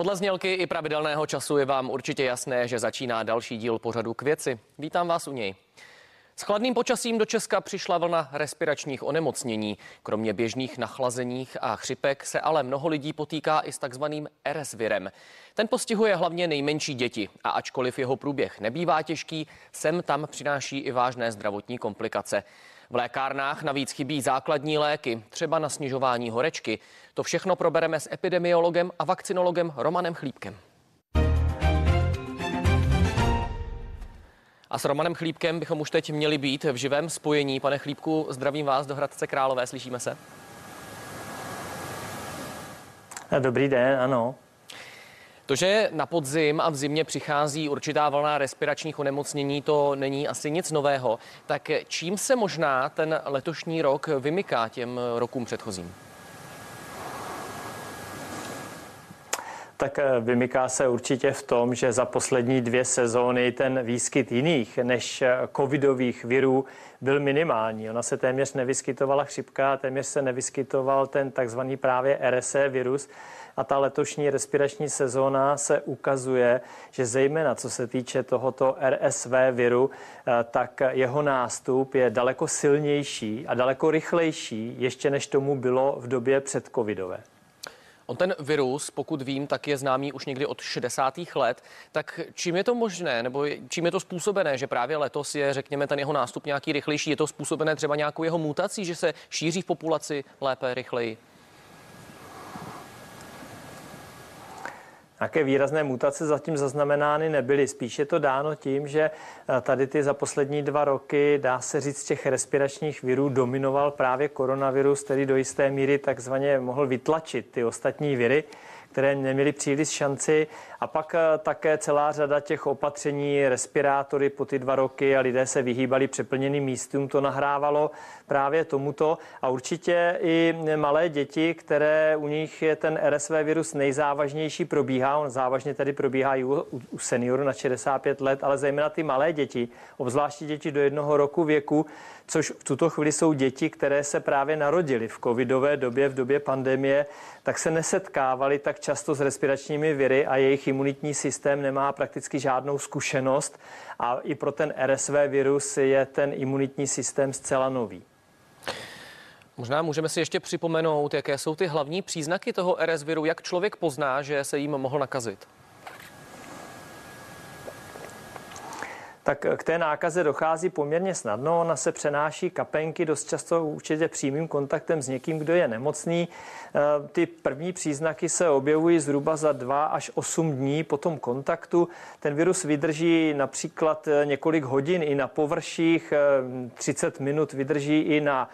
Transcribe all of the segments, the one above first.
Podle znělky i pravidelného času je vám určitě jasné, že začíná další díl pořadu k věci. Vítám vás u něj. S chladným počasím do Česka přišla vlna respiračních onemocnění. Kromě běžných nachlazeních a chřipek se ale mnoho lidí potýká i s takzvaným RS virem. Ten postihuje hlavně nejmenší děti a ačkoliv jeho průběh nebývá těžký, sem tam přináší i vážné zdravotní komplikace. V lékárnách navíc chybí základní léky, třeba na snižování horečky. To všechno probereme s epidemiologem a vakcinologem Romanem Chlípkem. A s Romanem Chlípkem bychom už teď měli být v živém spojení. Pane Chlípku, zdravím vás do Hradce Králové, slyšíme se? Dobrý den, ano. To, že na podzim a v zimě přichází určitá vlna respiračních onemocnění, to není asi nic nového. Tak čím se možná ten letošní rok vymyká těm rokům předchozím? Tak eh, vymyká se určitě v tom, že za poslední dvě sezóny ten výskyt jiných než eh, covidových virů byl minimální. Ona se téměř nevyskytovala chřipka, téměř se nevyskytoval ten takzvaný právě RSE virus. A ta letošní respirační sezóna se ukazuje, že zejména co se týče tohoto RSV viru, eh, tak jeho nástup je daleko silnější a daleko rychlejší, ještě než tomu bylo v době předcovidové. On ten virus, pokud vím, tak je známý už někdy od 60. let. Tak čím je to možné, nebo čím je to způsobené, že právě letos je, řekněme, ten jeho nástup nějaký rychlejší? Je to způsobené třeba nějakou jeho mutací, že se šíří v populaci lépe, rychleji? Nějaké výrazné mutace zatím zaznamenány nebyly. Spíš je to dáno tím, že eh, tady ty za poslední dva roky, dá se říct, těch respiračních virů dominoval právě koronavirus, který do jisté míry takzvaně mohl vytlačit ty ostatní viry které neměly příliš šanci. A pak eh, také celá řada těch opatření, respirátory po ty dva roky a lidé se vyhýbali přeplněným místům, to nahrávalo právě tomuto. A určitě i malé děti, které u nich je ten RSV virus nejzávažnější, probíhá. On závažně tedy probíhá i u, u seniorů na 65 let, ale zejména ty malé děti, obzvláště děti do jednoho roku věku, což v tuto chvíli jsou děti, které se právě narodily v covidové době, v době pandemie, tak se nesetkávali tak často s respiračními viry a jejich imunitní systém nemá prakticky žádnou zkušenost a i pro ten RSV virus je ten imunitní systém zcela nový. Možná můžeme si ještě připomenout, jaké jsou ty hlavní příznaky toho RS viru, jak člověk pozná, že se jim mohl nakazit. Tak k té nákaze dochází poměrně snadno. Ona se přenáší kapenky dost často určitě přímým kontaktem s někým, kdo je nemocný. E, ty první příznaky se objevují zhruba za 2 až 8 dní po tom kontaktu. Ten virus vydrží například e, několik hodin i na površích, 30 e, minut vydrží i na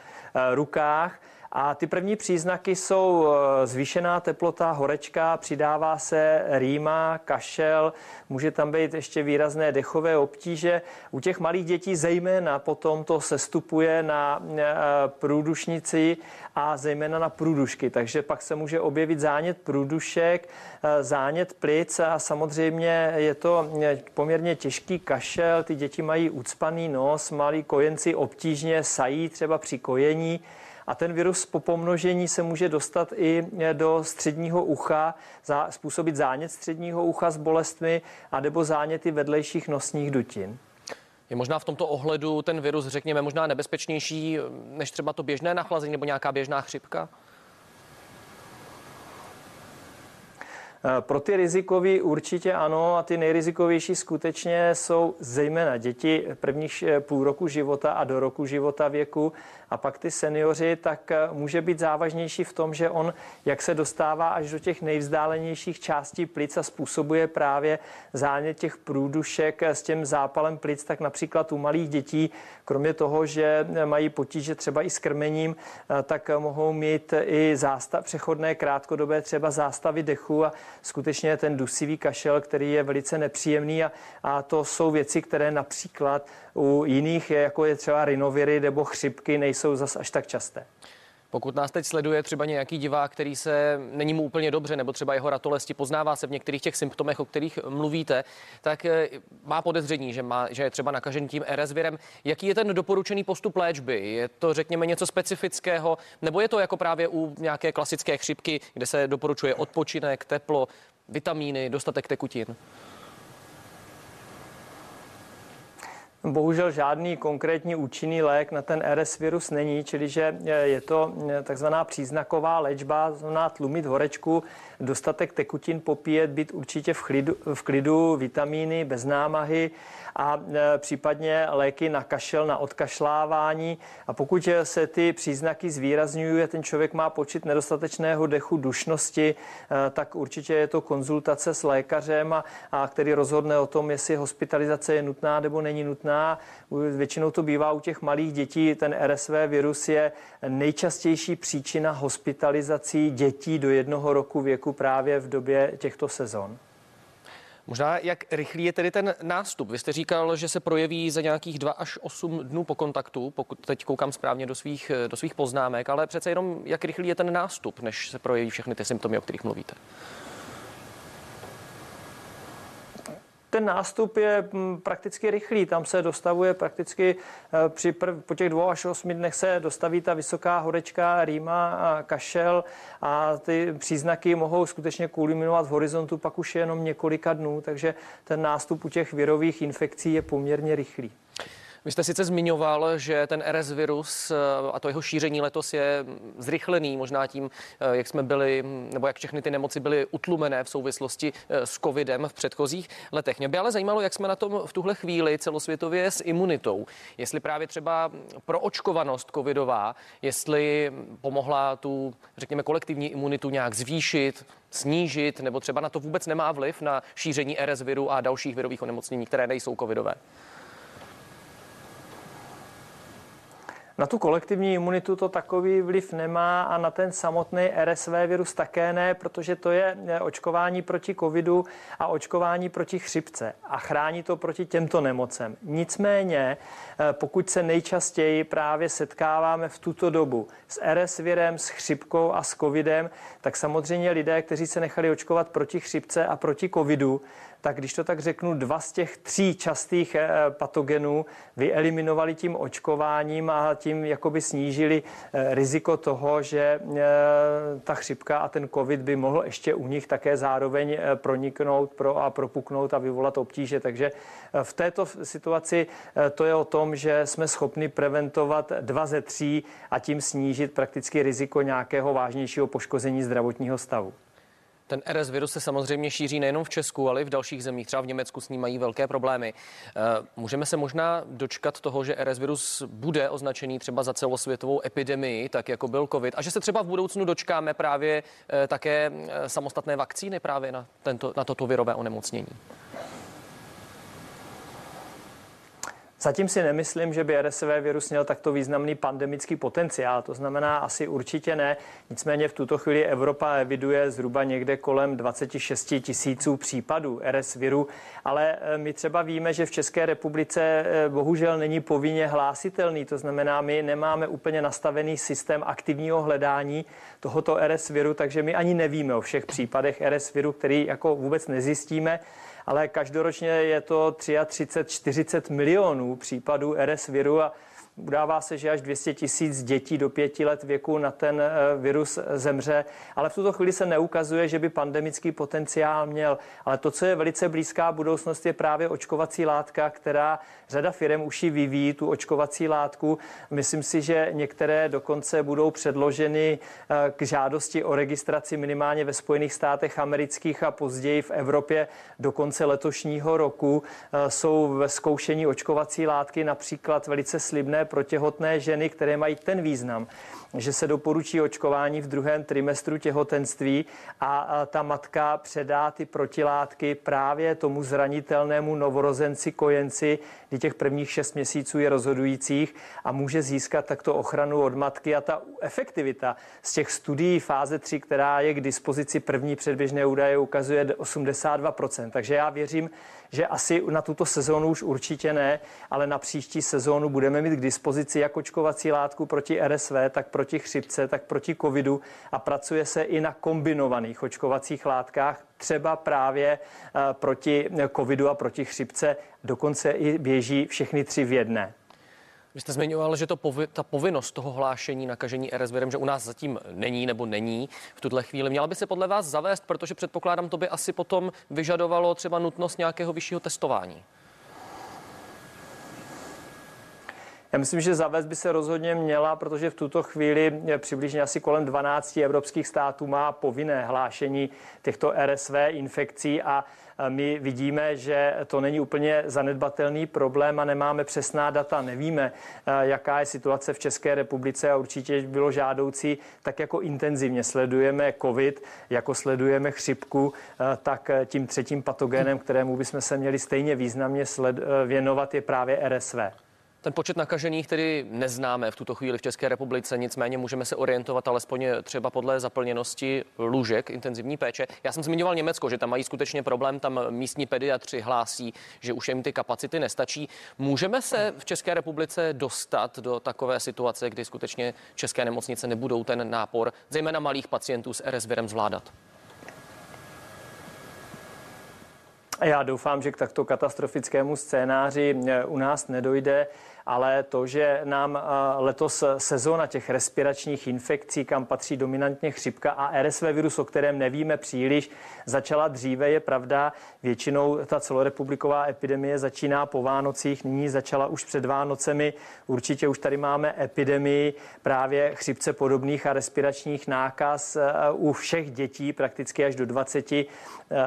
rukách. A ty první příznaky jsou eh, zvýšená teplota, horečka, přidává se rýma, kašel, může tam být ještě výrazné dechové obtíže. U těch malých dětí zejména potom to sestupuje na eh, průdušnici a zejména na průdušky. Takže pak se může objevit zánět průdušek, eh, zánět plic a samozřejmě je to poměrně těžký kašel. Ty děti mají ucpaný nos, malí kojenci obtížně sají třeba při kojení a ten virus po pomnožení se může dostat i do středního ucha, způsobit zánět středního ucha s bolestmi a nebo záněty vedlejších nosních dutin. Je možná v tomto ohledu ten virus, řekněme, možná nebezpečnější než třeba to běžné nachlazení nebo nějaká běžná chřipka? Pro ty rizikový určitě ano a ty nejrizikovější skutečně jsou zejména děti prvních eh, půl roku života a do roku života věku. A pak ty seniori, tak eh, může být závažnější v tom, že on, jak se dostává až do těch nejvzdálenějších částí plic a způsobuje právě zánět těch průdušek s tím zápalem plic, tak například u malých dětí, kromě toho, že mají potíže třeba i s krmením, tak mohou mít i zástav, přechodné krátkodobé třeba zástavy dechu a skutečně ten dusivý kašel, který je velice nepříjemný a, a to jsou věci, které například u jiných, jako je třeba rinoviry nebo chřipky, nejsou zas až tak časté. Pokud nás teď sleduje třeba nějaký divák, který se není mu úplně dobře, nebo třeba jeho ratolesti poznává se v některých těch symptomech, o kterých mluvíte, tak eh, má podezření, že, má, že je třeba nakažen tím RS virem. Jaký je ten doporučený postup léčby? Je to, řekněme, něco specifického, nebo je to jako právě u nějaké klasické chřipky, kde se doporučuje odpočinek, teplo? vitamíny, dostatek tekutin? Bohužel žádný konkrétní účinný lék na ten RS virus není, čili že je to takzvaná příznaková léčba, znamená tlumit horečku, dostatek tekutin popíjet, být určitě v klidu, v klidu vitamíny, bez námahy a e, případně léky na kašel, na odkašlávání. A pokud se ty příznaky zvýrazňují a ten člověk má počet nedostatečného dechu, dušnosti, e, tak určitě je to konzultace s lékařem, a, a který rozhodne o tom, jestli hospitalizace je nutná nebo není nutná. Většinou to bývá u těch malých dětí. Ten RSV virus je nejčastější příčina hospitalizací dětí do jednoho roku věku právě v době těchto sezon. Možná jak rychlý je tedy ten nástup? Vy jste říkal, že se projeví za nějakých 2 až 8 dnů po kontaktu, pokud teď koukám správně do svých, do svých poznámek, ale přece jenom jak rychlý je ten nástup, než se projeví všechny ty symptomy, o kterých mluvíte? Ten nástup je mm, prakticky rychlý. Tam se dostavuje prakticky eh, při prv, po těch dvou až osmi dnech se dostaví ta vysoká horečka, rýma a kašel a ty příznaky mohou skutečně kulminovat v horizontu pak už je jenom několika dnů, takže ten nástup u těch virových infekcí je poměrně rychlý. Vy jste sice zmiňoval, že ten RS virus eh, a to jeho šíření letos je zrychlený, možná tím, eh, jak jsme byli, nebo jak všechny ty nemoci byly utlumené v souvislosti eh, s covidem v předchozích letech. Mě by ale zajímalo, jak jsme na tom v tuhle chvíli celosvětově s imunitou. Jestli právě třeba pro očkovanost covidová, jestli pomohla tu, řekněme, kolektivní imunitu nějak zvýšit, snížit, nebo třeba na to vůbec nemá vliv na šíření RS viru a dalších virových onemocnění, které nejsou covidové. Na tu kolektivní imunitu to takový vliv nemá a na ten samotný RSV virus také ne, protože to je očkování proti covidu a očkování proti chřipce a chrání to proti těmto nemocem. Nicméně, eh, pokud se nejčastěji právě setkáváme v tuto dobu s RS virem, s chřipkou a s covidem, tak samozřejmě lidé, kteří se nechali očkovat proti chřipce a proti covidu, tak když to tak řeknu, dva z těch tří častých eh, patogenů vyeliminovali tím očkováním a tím jakoby snížili eh, riziko toho, že eh, ta chřipka a ten covid by mohl ještě u nich také zároveň proniknout pro a propuknout a vyvolat obtíže. Takže v této situaci to je o tom, že jsme schopni preventovat dva ze tří a tím snížit prakticky riziko nějakého vážnějšího poškození zdravotního stavu. Ten RS virus se samozřejmě šíří nejenom v Česku, ale i v dalších zemích. Třeba v Německu s ním mají velké problémy. Eh, můžeme se možná dočkat toho, že RS virus bude označený třeba za celosvětovou epidemii, tak jako byl COVID, a že se třeba v budoucnu dočkáme právě eh, také eh, samostatné vakcíny právě na, tento, na toto virové onemocnění. Zatím si nemyslím, že by RSV virus měl takto významný pandemický potenciál, to znamená asi určitě ne. Nicméně v tuto chvíli Evropa eviduje zhruba někde kolem 26 tisíců případů RS viru, ale eh, my třeba víme, že v České republice eh, bohužel není povinně hlásitelný, to znamená, my nemáme úplně nastavený systém aktivního hledání tohoto RS viru, takže my ani nevíme o všech případech RS viru, který jako vůbec nezjistíme ale každoročně je to 33-40 milionů případů RS viru a Udává se, že až 200 tisíc dětí do pěti let věku na ten eh, virus zemře, ale v tuto chvíli se neukazuje, že by pandemický potenciál měl. Ale to, co je velice blízká budoucnost, je právě očkovací látka, která řada firm už ji vyvíjí, tu očkovací látku. Myslím si, že některé dokonce budou předloženy eh, k žádosti o registraci minimálně ve Spojených státech amerických a později v Evropě do konce letošního roku. Eh, jsou ve zkoušení očkovací látky například velice slibné pro těhotné ženy, které mají ten význam, že se doporučí očkování v druhém trimestru těhotenství a ta matka předá ty protilátky právě tomu zranitelnému novorozenci, kojenci, kdy těch prvních šest měsíců je rozhodujících a může získat takto ochranu od matky a ta efektivita z těch studií fáze 3, která je k dispozici první předběžné údaje, ukazuje 82%. Takže já věřím, že asi na tuto sezónu už určitě ne, ale na příští sezónu budeme mít k dispozici jak očkovací látku proti RSV, tak proti chřipce, tak proti covidu a pracuje se i na kombinovaných očkovacích látkách, třeba právě eh, proti covidu a proti chřipce. Dokonce i běží všechny tři v jedné. Vy jste zmiňoval, že to povi, ta povinnost toho hlášení nakažení RS virem, že u nás zatím není nebo není v tuhle chvíli. Měla by se podle vás zavést, protože předpokládám, to by asi potom vyžadovalo třeba nutnost nějakého vyššího testování. Já myslím, že zavést by se rozhodně měla, protože v tuto chvíli přibližně asi kolem 12 evropských států má povinné hlášení těchto RSV infekcí a my vidíme, že to není úplně zanedbatelný problém a nemáme přesná data, nevíme, jaká je situace v České republice a určitě bylo žádoucí, tak jako intenzivně sledujeme COVID, jako sledujeme chřipku, tak tím třetím patogénem, kterému bychom se měli stejně významně sled, věnovat, je právě RSV. Ten počet nakažených tedy neznáme v tuto chvíli v České republice, nicméně můžeme se orientovat alespoň třeba podle zaplněnosti lůžek intenzivní péče. Já jsem zmiňoval Německo, že tam mají skutečně problém, tam místní pediatři hlásí, že už jim ty kapacity nestačí. Můžeme se v České republice dostat do takové situace, kdy skutečně české nemocnice nebudou ten nápor, zejména malých pacientů s RS virem zvládat? Já doufám, že k takto katastrofickému scénáři u nás nedojde ale to, že nám letos sezóna těch respiračních infekcí, kam patří dominantně chřipka a RSV virus, o kterém nevíme příliš, začala dříve, je pravda. Většinou ta celorepubliková epidemie začíná po Vánocích, nyní začala už před Vánocemi. Určitě už tady máme epidemii právě chřipce podobných a respiračních nákaz u všech dětí, prakticky až do 20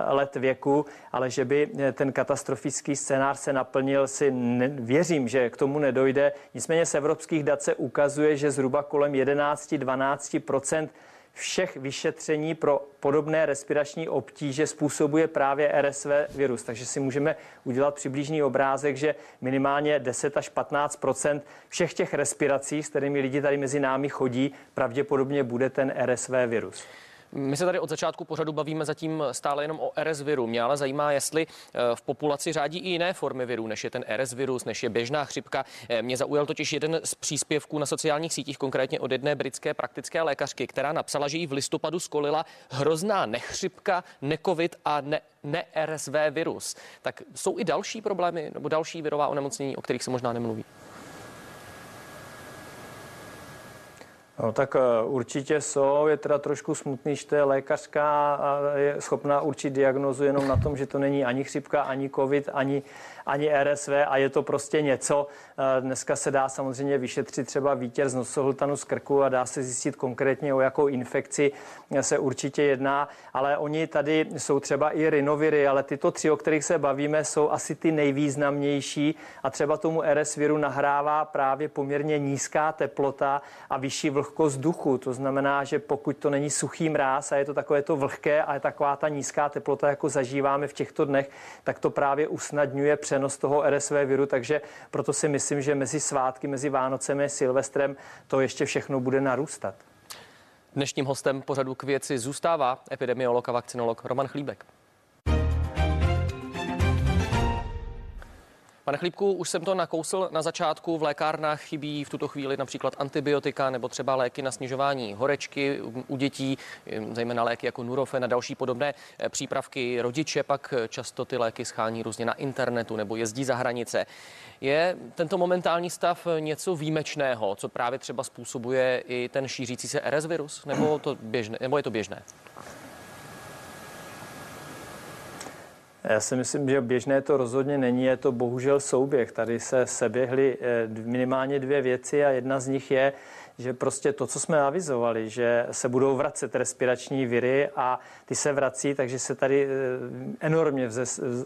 let věku, ale že by ten katastrofický scénář se naplnil, si ne, věřím, že k tomu ne nedojde. Nicméně z evropských dat se ukazuje, že zhruba kolem 11-12% všech vyšetření pro podobné respirační obtíže způsobuje právě RSV virus. Takže si můžeme udělat přibližný obrázek, že minimálně 10 až 15% všech těch respirací, s kterými lidi tady mezi námi chodí, pravděpodobně bude ten RSV virus. My se tady od začátku pořadu bavíme zatím stále jenom o RS viru. Mě ale zajímá, jestli eh, v populaci řádí i jiné formy viru, než je ten RS virus, než je běžná chřipka. Eh, mě zaujal totiž jeden z příspěvků na sociálních sítích, konkrétně od jedné britské praktické lékařky, která napsala, že jí v listopadu skolila hrozná nechřipka, nekovit a ne, ne RSV virus. Tak jsou i další problémy nebo další virová onemocnění, o kterých se možná nemluví? No tak eh, určitě jsou, je teda trošku smutný, že je lékařská a je schopná určit diagnozu jenom na tom, že to není ani chřipka, ani covid, ani ani RSV a je to prostě něco. Eh, dneska se dá samozřejmě vyšetřit třeba výtěr z nosohltanu z krku a dá se zjistit konkrétně, o jakou infekci se určitě jedná, ale oni tady jsou třeba i rinoviry, ale tyto tři, o kterých se bavíme, jsou asi ty nejvýznamnější a třeba tomu RS viru nahrává právě poměrně nízká teplota a vyšší vlhkost vzduchu. To znamená, že pokud to není suchý mráz a je to takové to vlhké a je taková ta nízká teplota, jako zažíváme v těchto dnech, tak to právě usnadňuje přenos přenos toho RSV viru, takže proto si myslím, že mezi svátky, mezi Vánocemi a Silvestrem to ještě všechno bude narůstat. Dnešním hostem pořadu k věci zůstává epidemiolog a vakcinolog Roman Chlíbek. Pane Chlípku, už jsem to nakousl na začátku. V lékárnách chybí v tuto chvíli například antibiotika nebo třeba léky na snižování horečky u dětí, zejména léky jako Nurofen a další podobné eh, přípravky. Rodiče pak často ty léky schání různě na internetu nebo jezdí za hranice. Je tento momentální stav něco výjimečného, co právě třeba způsobuje i ten šířící se RS virus, nebo, to běžné, nebo je to běžné? Já si myslím, že běžné to rozhodně není, je to bohužel souběh. Tady se seběhly eh, minimálně dvě věci a jedna z nich je, že prostě to, co jsme avizovali, že se budou vracet respirační viry a ty se vrací, takže se tady eh, enormně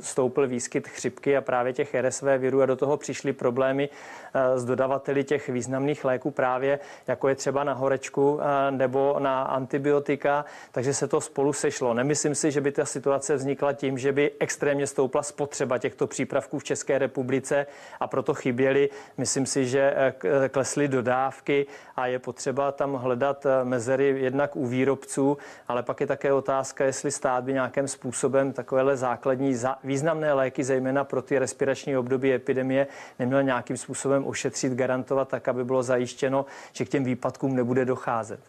stoupil výskyt chřipky a právě těch RSV virů a do toho přišly problémy eh, s dodavateli těch významných léků právě, jako je třeba na horečku eh, nebo na antibiotika, takže se to spolu sešlo. Nemyslím si, že by ta situace vznikla tím, že by extrémně stoupla spotřeba těchto přípravků v České republice a proto chyběly. Myslím si, že klesly dodávky a je potřeba tam hledat mezery jednak u výrobců, ale pak je také otázka, otázka, jestli stát by nějakým způsobem takovéhle základní významné léky, zejména pro ty respirační období epidemie, neměl nějakým způsobem ošetřit, garantovat tak, aby bylo zajištěno, že k těm výpadkům nebude docházet.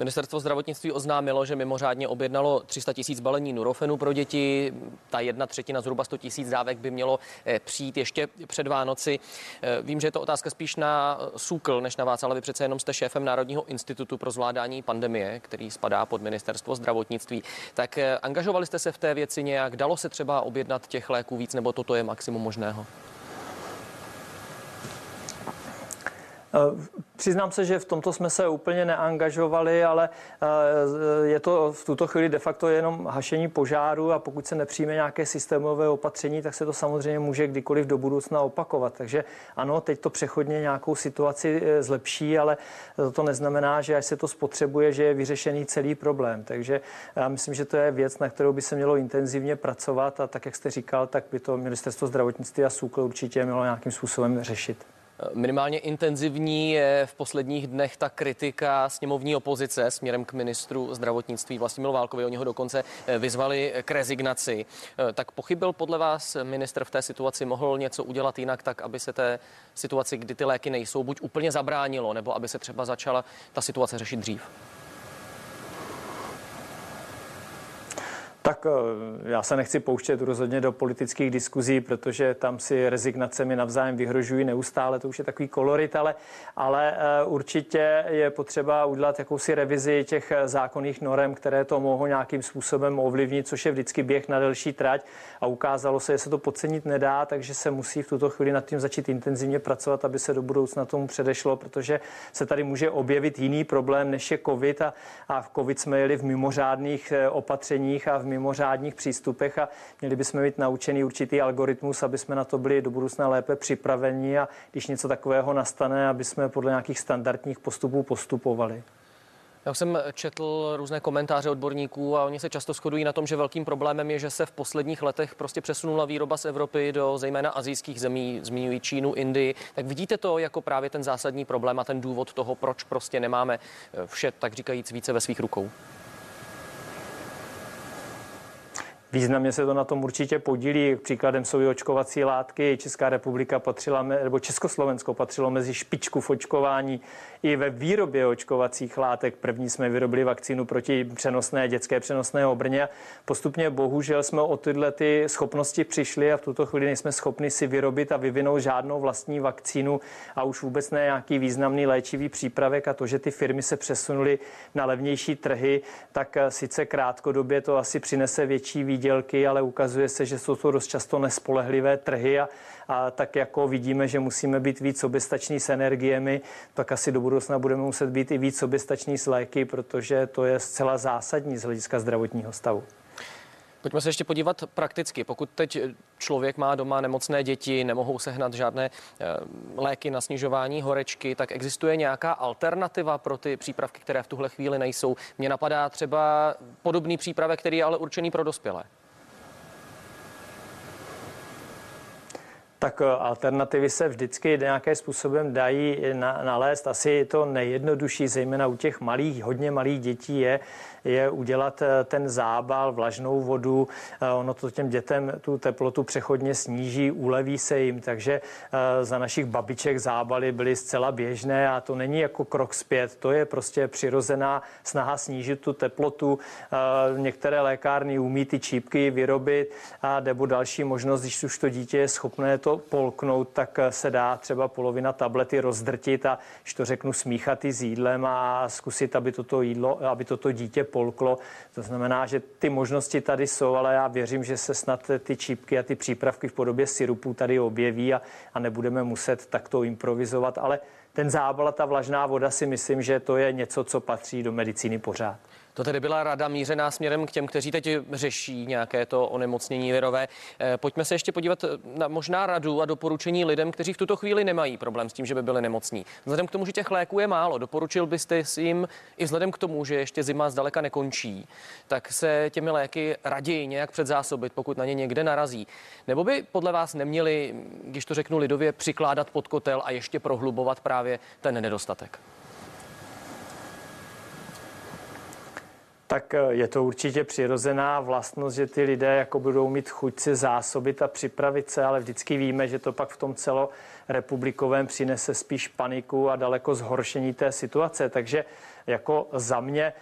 Ministerstvo zdravotnictví oznámilo, že mimořádně objednalo 300 tisíc balení Nurofenu pro děti. Ta jedna třetina, zhruba 100 tisíc dávek by mělo eh, přijít ještě před Vánoci. Eh, vím, že je to otázka spíš na SÚKL než na vás, ale vy přece jenom jste šéfem Národního institutu pro zvládání pandemie, který spadá pod ministerstvo zdravotnictví. Tak eh, angažovali jste se v té věci nějak? Dalo se třeba objednat těch léků víc, nebo toto je maximum možného? Přiznám se, že v tomto jsme se úplně neangažovali, ale eh, je to v tuto chvíli de facto jenom hašení požáru a pokud se nepřijme nějaké systémové opatření, tak se to samozřejmě může kdykoliv do budoucna opakovat. Takže ano, teď to přechodně nějakou situaci eh, zlepší, ale to neznamená, že až se to spotřebuje, že je vyřešený celý problém. Takže já myslím, že to je věc, na kterou by se mělo intenzivně pracovat a tak, jak jste říkal, tak by to ministerstvo zdravotnictví a SÚKL určitě mělo nějakým způsobem řešit. Minimálně intenzivní je v posledních dnech ta kritika sněmovní opozice směrem k ministru zdravotnictví Vlastimilu Válkovi. Oni ho dokonce eh, vyzvali k rezignaci. Eh, tak pochybil podle vás ministr v té situaci, mohl něco udělat jinak, tak aby se té situaci, kdy ty léky nejsou, buď úplně zabránilo, nebo aby se třeba začala ta situace řešit dřív? Tak eh, já se nechci pouštět rozhodně do politických diskuzí, protože tam si rezignacemi navzájem vyhrožují neustále, to už je takový kolorit, ale, ale eh, určitě je potřeba udělat jakousi revizi těch eh, zákonných norem, které to mohou nějakým způsobem ovlivnit, což je vždycky běh na delší trať. A ukázalo se, že se to podcenit nedá, takže se musí v tuto chvíli nad tím začít intenzivně pracovat, aby se do budoucna tomu předešlo, protože se tady může objevit jiný problém, než je COVID. A, a v COVID jsme jeli v mimořádných opatřeních a v mimořádných přístupech a měli bychom mít naučený určitý algoritmus, aby jsme na to byli do budoucna lépe připraveni a když něco takového nastane, aby jsme podle nějakých standardních postupů postupovali. Já jsem četl různé komentáře odborníků a oni se často shodují na tom, že velkým problémem je, že se v posledních letech prostě přesunula výroba z Evropy do zejména azijských zemí, zmiňují Čínu, Indii. Tak vidíte to jako právě ten zásadní problém a ten důvod toho, proč prostě nemáme vše, tak říkajíc, více ve svých rukou? Významně se to na tom určitě podílí. Příkladem jsou i očkovací látky. Česká republika patřila, nebo Československo patřilo mezi špičku v očkování i ve výrobě očkovacích látek. První jsme vyrobili vakcínu proti přenosné dětské přenosné obrně. Postupně bohužel jsme o tyhle ty schopnosti přišli a v tuto chvíli nejsme schopni si vyrobit a vyvinout žádnou vlastní vakcínu a už vůbec ne nějaký významný léčivý přípravek a to, že ty firmy se přesunuly na levnější trhy, tak sice krátkodobě to asi přinese větší výdělky, ale ukazuje se, že jsou to dost často nespolehlivé trhy a, a tak jako vidíme, že musíme být víc soběstační s energiemi, tak asi do budoucna budeme muset být i víc soběstační s léky, protože to je zcela zásadní z hlediska zdravotního stavu. Pojďme se ještě podívat prakticky. Pokud teď člověk má doma nemocné děti, nemohou sehnat žádné eh, léky na snižování horečky, tak existuje nějaká alternativa pro ty přípravky, které v tuhle chvíli nejsou? Mně napadá třeba podobný přípravek, který je ale určený pro dospělé. tak eh, alternativy se vždycky nějakým způsobem dají nalézt. Asi to nejjednodušší, zejména u těch malých, hodně malých dětí, je, je udělat eh, ten zábal, vlažnou vodu. Eh, ono to těm dětem tu teplotu přechodně sníží, uleví se jim, takže za našich babiček zábaly byly zcela běžné a to není jako krok zpět, to je prostě přirozená snaha snížit tu teplotu. Některé lékárny umí ty čípky vyrobit a nebo další možnost, když už to dítě je schopné to to polknout, tak se dá třeba polovina tablety rozdrtit a, když to řeknu, smíchat i s jídlem a zkusit, aby toto jídlo, aby toto dítě polklo. To znamená, že ty možnosti tady jsou, ale já věřím, že se snad ty čípky a ty přípravky v podobě syrupů tady objeví a, a nebudeme muset takto improvizovat, ale ten zábal a ta vlažná voda si myslím, že to je něco, co patří do medicíny pořád. To tedy byla rada mířená směrem k těm, kteří teď řeší nějaké to onemocnění virové. Eh, pojďme se ještě podívat na možná radu a doporučení lidem, kteří v tuto chvíli nemají problém s tím, že by byli nemocní. Vzhledem k tomu, že těch léků je málo, doporučil byste si jim i vzhledem k tomu, že ještě zima zdaleka nekončí, tak se těmi léky raději nějak předzásobit, pokud na ně někde narazí. Nebo by podle vás neměli, když to řeknu lidově, přikládat pod kotel a ještě prohlubovat právě ten nedostatek? Tak eh, je to určitě přirozená vlastnost, že ty lidé jako budou mít chuť si zásobit a připravit se, ale vždycky víme, že to pak v tom celorepublikovém přinese spíš paniku a daleko zhoršení té situace. Takže jako za mě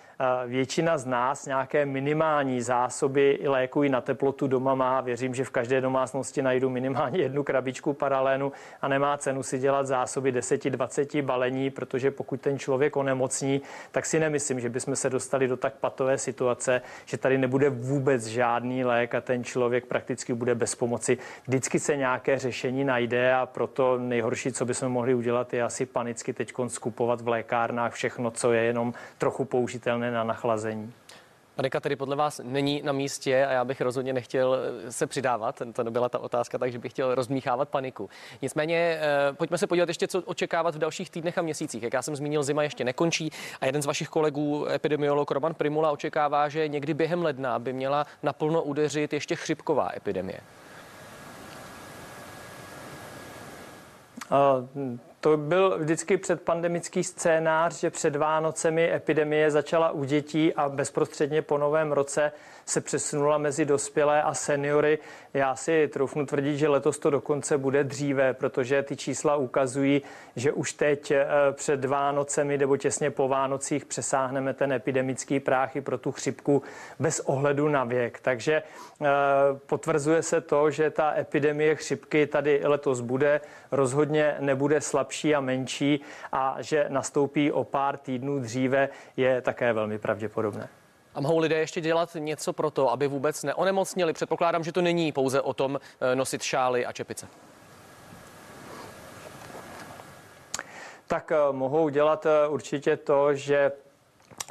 Většina z nás nějaké minimální zásoby léků i na teplotu doma má. Věřím, že v každé domácnosti najdu minimálně jednu krabičku paralénu a nemá cenu si dělat zásoby 10-20 balení, protože pokud ten člověk onemocní, tak si nemyslím, že bychom se dostali do tak patové situace, že tady nebude vůbec žádný lék a ten člověk prakticky bude bez pomoci. Vždycky se nějaké řešení najde a proto nejhorší, co bychom mohli udělat, je asi panicky teď skupovat v lékárnách všechno, co je jenom trochu použitelné na nachlazení. Panika tedy podle vás není na místě a já bych rozhodně nechtěl eh, se přidávat, to nebyla ta otázka, takže bych chtěl rozmíchávat paniku. Nicméně eh, pojďme se podívat ještě, co očekávat v dalších týdnech a měsících. Jak já jsem zmínil, zima ještě nekončí a jeden z vašich kolegů, epidemiolog Roman Primula, očekává, že někdy během ledna by měla naplno udeřit ještě chřipková epidemie. Uh, to byl vždycky předpandemický scénář, že před Vánocemi epidemie začala u dětí a bezprostředně po novém roce se přesunula mezi dospělé a seniory. Já si troufnu tvrdit, že letos to dokonce bude dříve, protože ty čísla ukazují, že už teď eh, před Vánocemi nebo těsně po Vánocích přesáhneme ten epidemický práh i pro tu chřipku bez ohledu na věk. Takže eh, potvrzuje se to, že ta epidemie chřipky tady letos bude, rozhodně nebude slabší a menší a že nastoupí o pár týdnů dříve je také velmi pravděpodobné. A mohou lidé ještě dělat něco pro to, aby vůbec neonemocněli? Předpokládám, že to není pouze o tom eh, nosit šály a čepice. Tak eh, mohou dělat eh, určitě to, že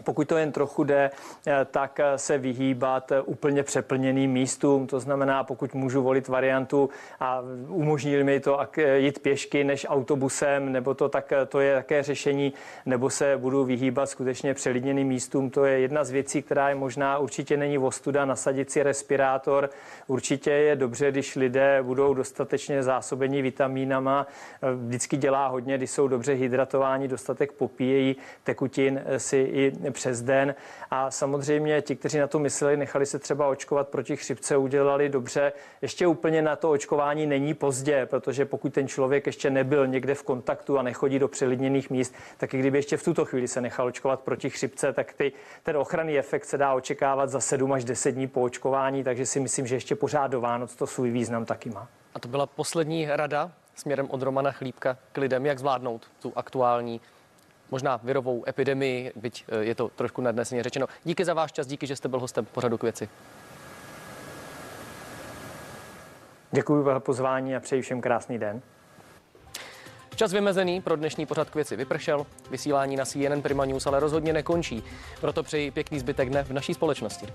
pokud to jen trochu jde, eh, tak eh, se vyhýbat eh, úplně přeplněným místům. To znamená, pokud můžu volit variantu a umožní mi to jít pěšky než autobusem, nebo to, tak to je také řešení, nebo se budu vyhýbat skutečně přelidněným místům. To je jedna z věcí, která je možná, určitě není ostuda, nasadit si respirátor. Určitě je dobře, když lidé budou dostatečně zásobení vitamínama. Vždycky dělá hodně, když jsou dobře hydratováni, dostatek popíjejí tekutin si i přes den. A samozřejmě ti, kteří na to mysleli, nechali se třeba očkovat proti chřipce, udělali dobře. Ještě úplně na to očkování není pozdě, protože pokud ten člověk ještě nebyl někde v kontaktu a nechodí do přelidněných míst, tak i kdyby ještě v tuto chvíli se nechal očkovat proti chřipce, tak ty, ten ochranný efekt se dá očekávat za 7 až 10 dní po očkování, takže si myslím, že ještě pořád do Vánoc to svůj význam taky má. A to byla poslední rada směrem od Romana Chlípka k lidem, jak zvládnout tu aktuální možná virovou epidemii, byť eh, je to trošku nadneseně řečeno. Díky za váš čas, díky, že jste byl hostem pořadu k věci. Děkuji za pozvání a přeji všem krásný den. Čas vymezený pro dnešní pořad k věci vypršel. Vysílání na CNN Prima News ale rozhodně nekončí. Proto přeji pěkný zbytek dne v naší společnosti.